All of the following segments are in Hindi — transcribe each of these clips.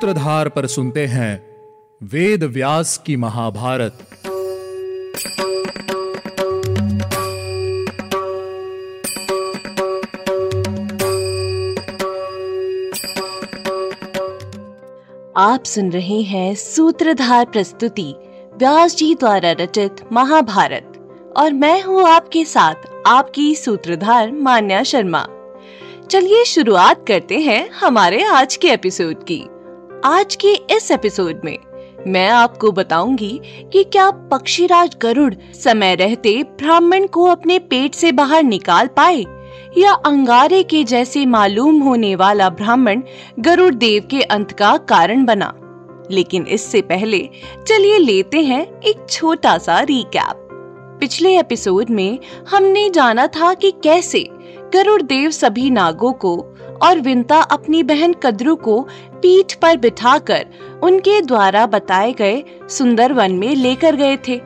सूत्रधार पर सुनते हैं वेद व्यास की महाभारत। आप सुन रहे हैं सूत्रधार प्रस्तुति व्यास जी द्वारा रचित महाभारत और मैं हूँ आपके साथ आपकी सूत्रधार मान्या शर्मा। चलिए शुरुआत करते हैं हमारे आज के एपिसोड की। आज के इस एपिसोड में मैं आपको बताऊँगी कि क्या पक्षीराज गरुड़ समय रहते ब्राह्मण को अपने पेट से बाहर निकाल पाए, या अंगारे के जैसे मालूम होने वाला ब्राह्मण गरुड़ देव के अंत का कारण बना। लेकिन इससे पहले चलिए लेते हैं एक छोटा सा रिकैप पिछले एपिसोड में हमने जाना था कि कैसे गरुड़ देव सभी नागों को और विंता अपनी बहन कद्रु को पीठ पर बिठाकर उनके द्वारा बताए गए सुंदर वन में लेकर गए थे।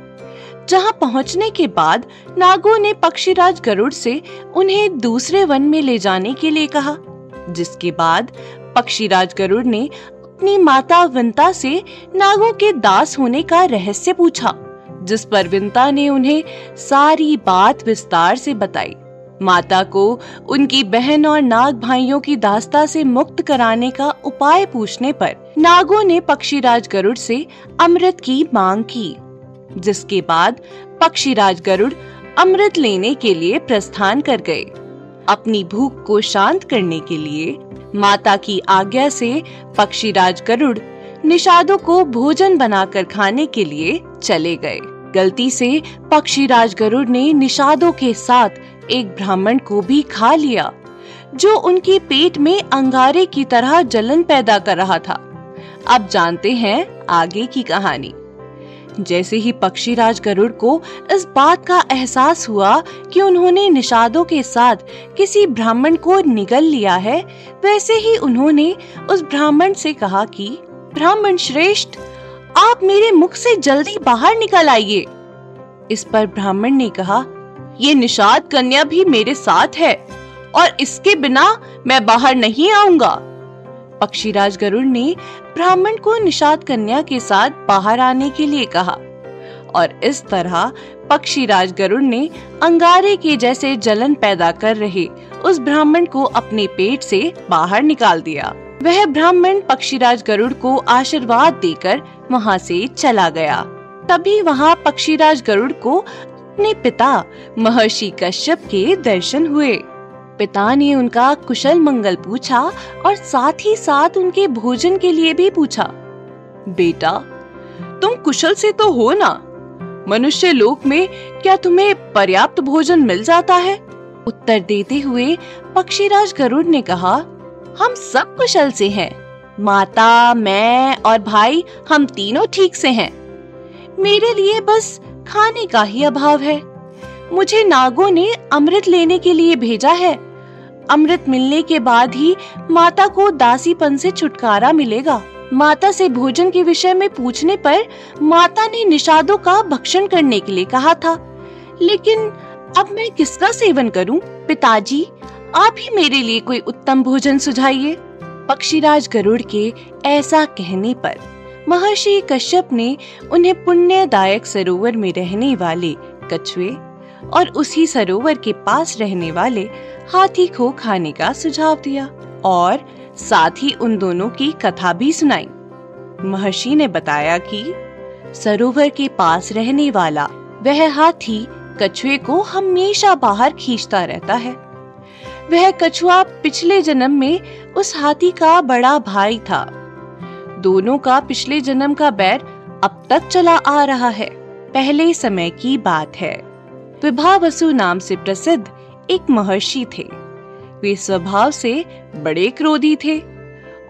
जहाँ पहुँचने के बाद नागो ने पक्षीराज गरुड़ से उन्हें दूसरे वन में ले जाने के लिए कहा, जिसके बाद पक्षीराज गरुड़ ने अपनी माता विंता से नागो के दास होने का रहस्य पूछा, जिस पर विंता ने उन्हें सारी बात विस्तार से बताई। माता को उनकी बहन और नाग भाइयों की दास्ता से मुक्त कराने का उपाय पूछने पर नागों ने पक्षीराज गरुड़ से अमृत की मांग की, जिसके बाद पक्षीराज गरुड़ अमृत लेने के लिए प्रस्थान कर गए। अपनी भूख को शांत करने के लिए माता की आज्ञा से पक्षीराज गरुड़ निषादों को भोजन बनाकर खाने के लिए चले गए। गलती से पक्षीराज गरुड़ ने निषादों के साथ एक ब्राह्मण को भी खा लिया, जो उनके पेट में अंगारे की तरह जलन पैदा कर रहा था। अब जानते हैं आगे की कहानी। जैसे ही पक्षीराज गरुड़ को इस बात का एहसास हुआ कि उन्होंने निषादों के साथ किसी ब्राह्मण को निगल लिया है, वैसे ही उन्होंने उस ब्राह्मण से कहा कि, ब्राह्मण श्रेष्ठ, आप मेरे मुख से जल्दी बाहर निकल आइए। इस पर ब्राह्मण ने कहा ये निषाद कन्या भी मेरे साथ है और इसके बिना मैं बाहर नहीं आऊँगा। पक्षीराज गरुड़ ने ब्राह्मण को निषाद कन्या के साथ बाहर आने के लिए कहा और इस तरह पक्षीराज गरुड़ ने अंगारे के जैसे जलन पैदा कर रहे उस ब्राह्मण को अपने पेट से बाहर निकाल दिया। वह ब्राह्मण पक्षीराज गरुड़ को आशीर्वाद देकर वहाँ से चला गया। तभी वहाँ पक्षीराज गरुड़ को अपने पिता महर्षि कश्यप के दर्शन हुए। पिता ने उनका कुशल मंगल पूछा और साथ ही साथ उनके भोजन के लिए भी पूछा, बेटा, तुम कुशल से तो हो ना? मनुष्य लोक में क्या तुम्हें पर्याप्त भोजन मिल जाता है? उत्तर देते हुए पक्षीराज गरुड़ ने कहा, हम सब कुशल से हैं। माता, मैं और भाई हम तीनों ठीक से हैं। मेरे लिए बस खाने का ही अभाव है। मुझे नागों ने अमृत लेने के लिए भेजा है। अमृत मिलने के बाद ही माता को दासीपन से छुटकारा मिलेगा। माता से भोजन के विषय में पूछने पर माता ने निषादों का भक्षण करने के लिए कहा था। लेकिन अब मैं किसका सेवन करूँ? पिताजी, आप ही मेरे लिए कोई उत्तम भोजन सुझाइए। पक्षीराज गरुड़ के ऐसा कहने पर महर्षि कश्यप ने उन्हें पुण्यदायक सरोवर में रहने वाले कछुए और उसी सरोवर के पास रहने वाले हाथी को खाने का सुझाव दिया और साथ ही उन दोनों की कथा भी सुनाई। महर्षि ने बताया कि सरोवर के पास रहने वाला वह हाथी कछुए को हमेशा बाहर खींचता रहता है। वह कछुआ पिछले जन्म में उस हाथी का बड़ा भाई था। दोनों का पिछले जन्म का बैर अब तक चला आ रहा है। पहले समय की बात है। विभावसु नाम से प्रसिद्ध एक महर्षि थे। वे स्वभाव से बड़े क्रोधी थे।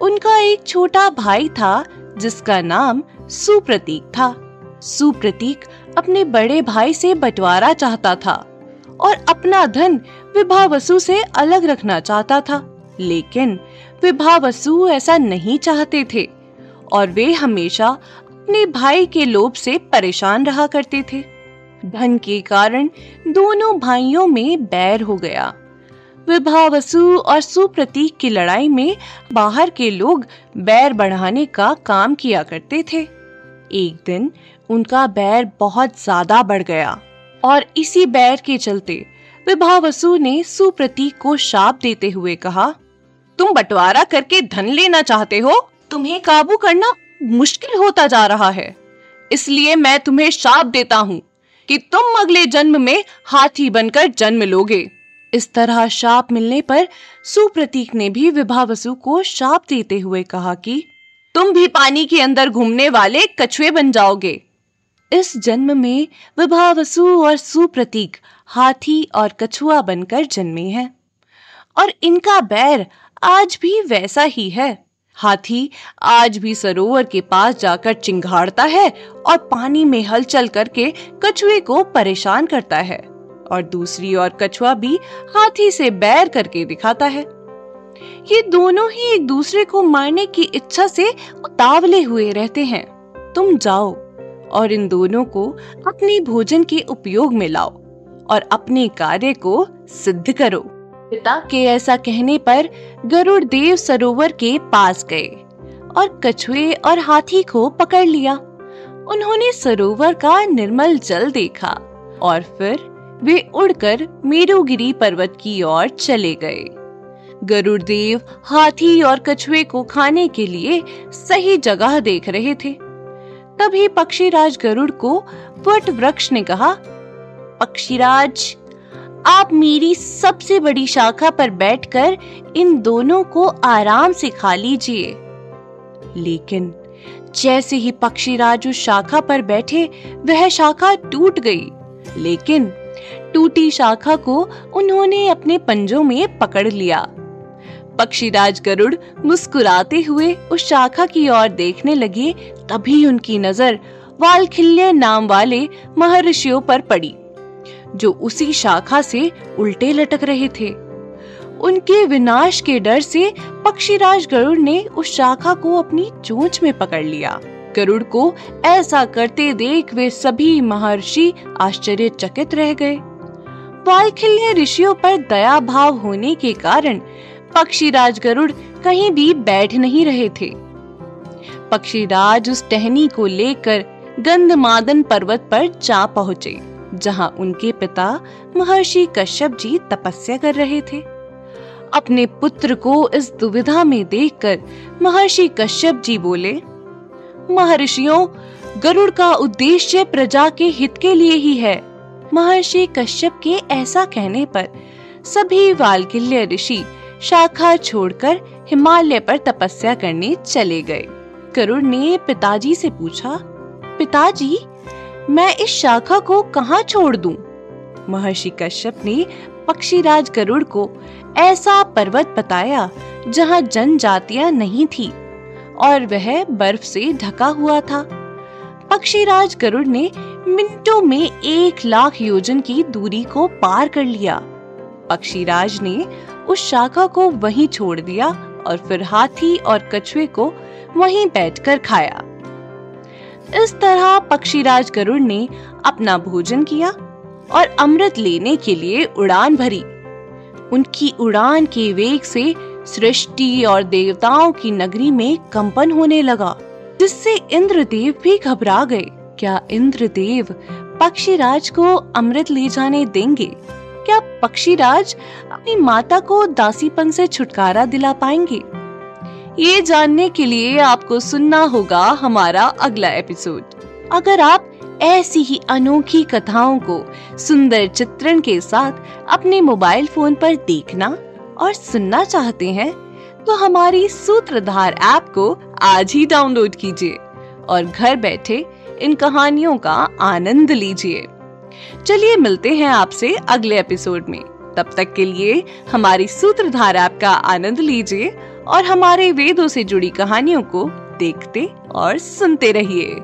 उनका एक छोटा भाई था, जिसका नाम सुप्रतीक था। सुप्रतीक अपने बड़े भाई से बंटवारा चाहता था और अपना धन विभावसु से अलग रखना चाहता था। लेकिन विभावसु ऐसा नहीं चाहते थे। और वे हमेशा अपने भाई के लोभ से परेशान रहा करते थे। धन के कारण दोनों भाइयों में बैर हो गया। विभावसु और सुप्रतीक की लड़ाई में बाहर के लोग बैर बढ़ाने का काम किया करते थे। एक दिन उनका बैर बहुत ज़्यादा बढ़ गया और इसी बैर के चलते विभावसु ने सुप्रतीक को शाप देते हुए कहा, तुम बंटवारा करके धन लेना चाहते हो? तुम्हें काबू करना मुश्किल होता जा रहा है। इसलिए मैं तुम्हें शाप देता हूँ कि तुम अगले जन्म में हाथी बनकर जन्म लोगे। इस तरह शाप मिलने पर सुप्रतीक ने भी विभावसु को शाप देते हुए कहा कि तुम भी पानी के अंदर घूमने वाले कछुए बन जाओगे। इस जन्म में विभावसु और सुप्रतीक हाथी और कछुआ बनकर जन्मे हैं। और इनका बैर आज भी वैसा ही है। हाथी आज भी सरोवर के पास जाकर चिंगाड़ता है और पानी में हलचल करके कछुए को परेशान करता है और दूसरी ओर कछुआ भी हाथी से बैर करके दिखाता है। ये दोनों ही एक दूसरे को मारने की इच्छा से उतावले हुए रहते हैं। तुम जाओ और इन दोनों को अपने भोजन के उपयोग में लाओ और अपने कार्य को सिद्ध करो। पिता के ऐसा कहने पर गरुड़ देव सरोवर के पास गए और कछुए और हाथी को पकड़ लिया। उन्होंने सरोवर का निर्मल जल देखा और फिर वे उड़कर मेरुगिरी पर्वत की ओर चले गए। गरुड़ देव हाथी और कछुए को खाने के लिए सही जगह देख रहे थे। तभी पक्षीराज गरुड़ को वट वृक्ष ने कहा, पक्षीराज आप मेरी सबसे बड़ी शाखा पर बैठकर इन दोनों को आराम से खा लीजिए। लेकिन जैसे ही पक्षीराज उस शाखा पर बैठे, वह शाखा टूट गई। लेकिन टूटी शाखा को उन्होंने अपने पंजों में पकड़ लिया। पक्षीराज गरुड़ मुस्कुराते हुए उस शाखा की ओर देखने लगे, तभी उनकी नज़र वालखिल्य नाम वाले महर्षियों पर पड़ी। जो उसी शाखा से उल्टे लटक रहे थे। उनके विनाश के डर से पक्षीराज गरुड़ ने उस शाखा को अपनी चोंच में पकड़ लिया। गरुड़ को ऐसा करते देख वे सभी महर्षि आश्चर्यचकित रह गए। वालखिल्य ऋषियों पर दया भाव होने के कारण पक्षीराज गरुड़ कहीं भी बैठ नहीं रहे थे। पक्षीराज उस टहनी को लेकर गंधमादन पर्वत पर जा पहुँचे। जहाँ उनके पिता महर्षि कश्यप जी तपस्या कर रहे थे। अपने पुत्र को इस दुविधा में देखकर महर्षि कश्यप जी बोले, महर्षियों, गरुड़ का उद्देश्य प्रजा के हित के लिए ही है। महर्षि कश्यप के ऐसा कहने पर सभी वालकिल्य ऋषि शाखा छोड़कर हिमालय पर तपस्या करने चले गए। गरुड़ ने पिताजी से पूछा, पिताजी मैं इस शाखा को कहाँ छोड़ दूँ? महर्षि कश्यप ने पक्षीराज गरुड़ को ऐसा पर्वत बताया, जहाँ जनजातियाँ नहीं थी, और वह बर्फ़ से ढका हुआ था। पक्षीराज गरुड़ ने मिनटों में एक लाख योजन की दूरी को पार कर लिया। पक्षीराज ने उस शाखा को वहीं छोड़ दिया और फिर हाथी और कछुए को वहीं बैठकर खाया। इस तरह पक्षीराज गरुड़ ने अपना भोजन किया और अमृत लेने के लिए उड़ान भरी। उनकी उड़ान के वेग से सृष्टि और देवताओं की नगरी में कंपन होने लगा, जिससे इंद्रदेव भी घबरा गए। क्या इंद्रदेव पक्षीराज को अमृत ले जाने देंगे? क्या पक्षीराज अपनी माता को दासीपन से छुटकारा दिला पाएँगे? ये जानने के लिए आपको सुनना होगा हमारा अगला एपिसोड। अगर आप ऐसी ही अनोखी कथाओं को सुंदर चित्रण के साथ अपने मोबाइल फ़ोन पर देखना और सुनना चाहते हैं तो हमारी सूत्रधार ऐप को आज ही डाउनलोड कीजिए और घर बैठे इन कहानियों का आनंद लीजिए। चलिए मिलते हैं आपसे अगले एपिसोड में। तब तक के लिए हमारी सूत्रधार ऐप का आनंद लीजिए और हमारे वेदों से जुड़ी कहानियों को देखते और सुनते रहिए।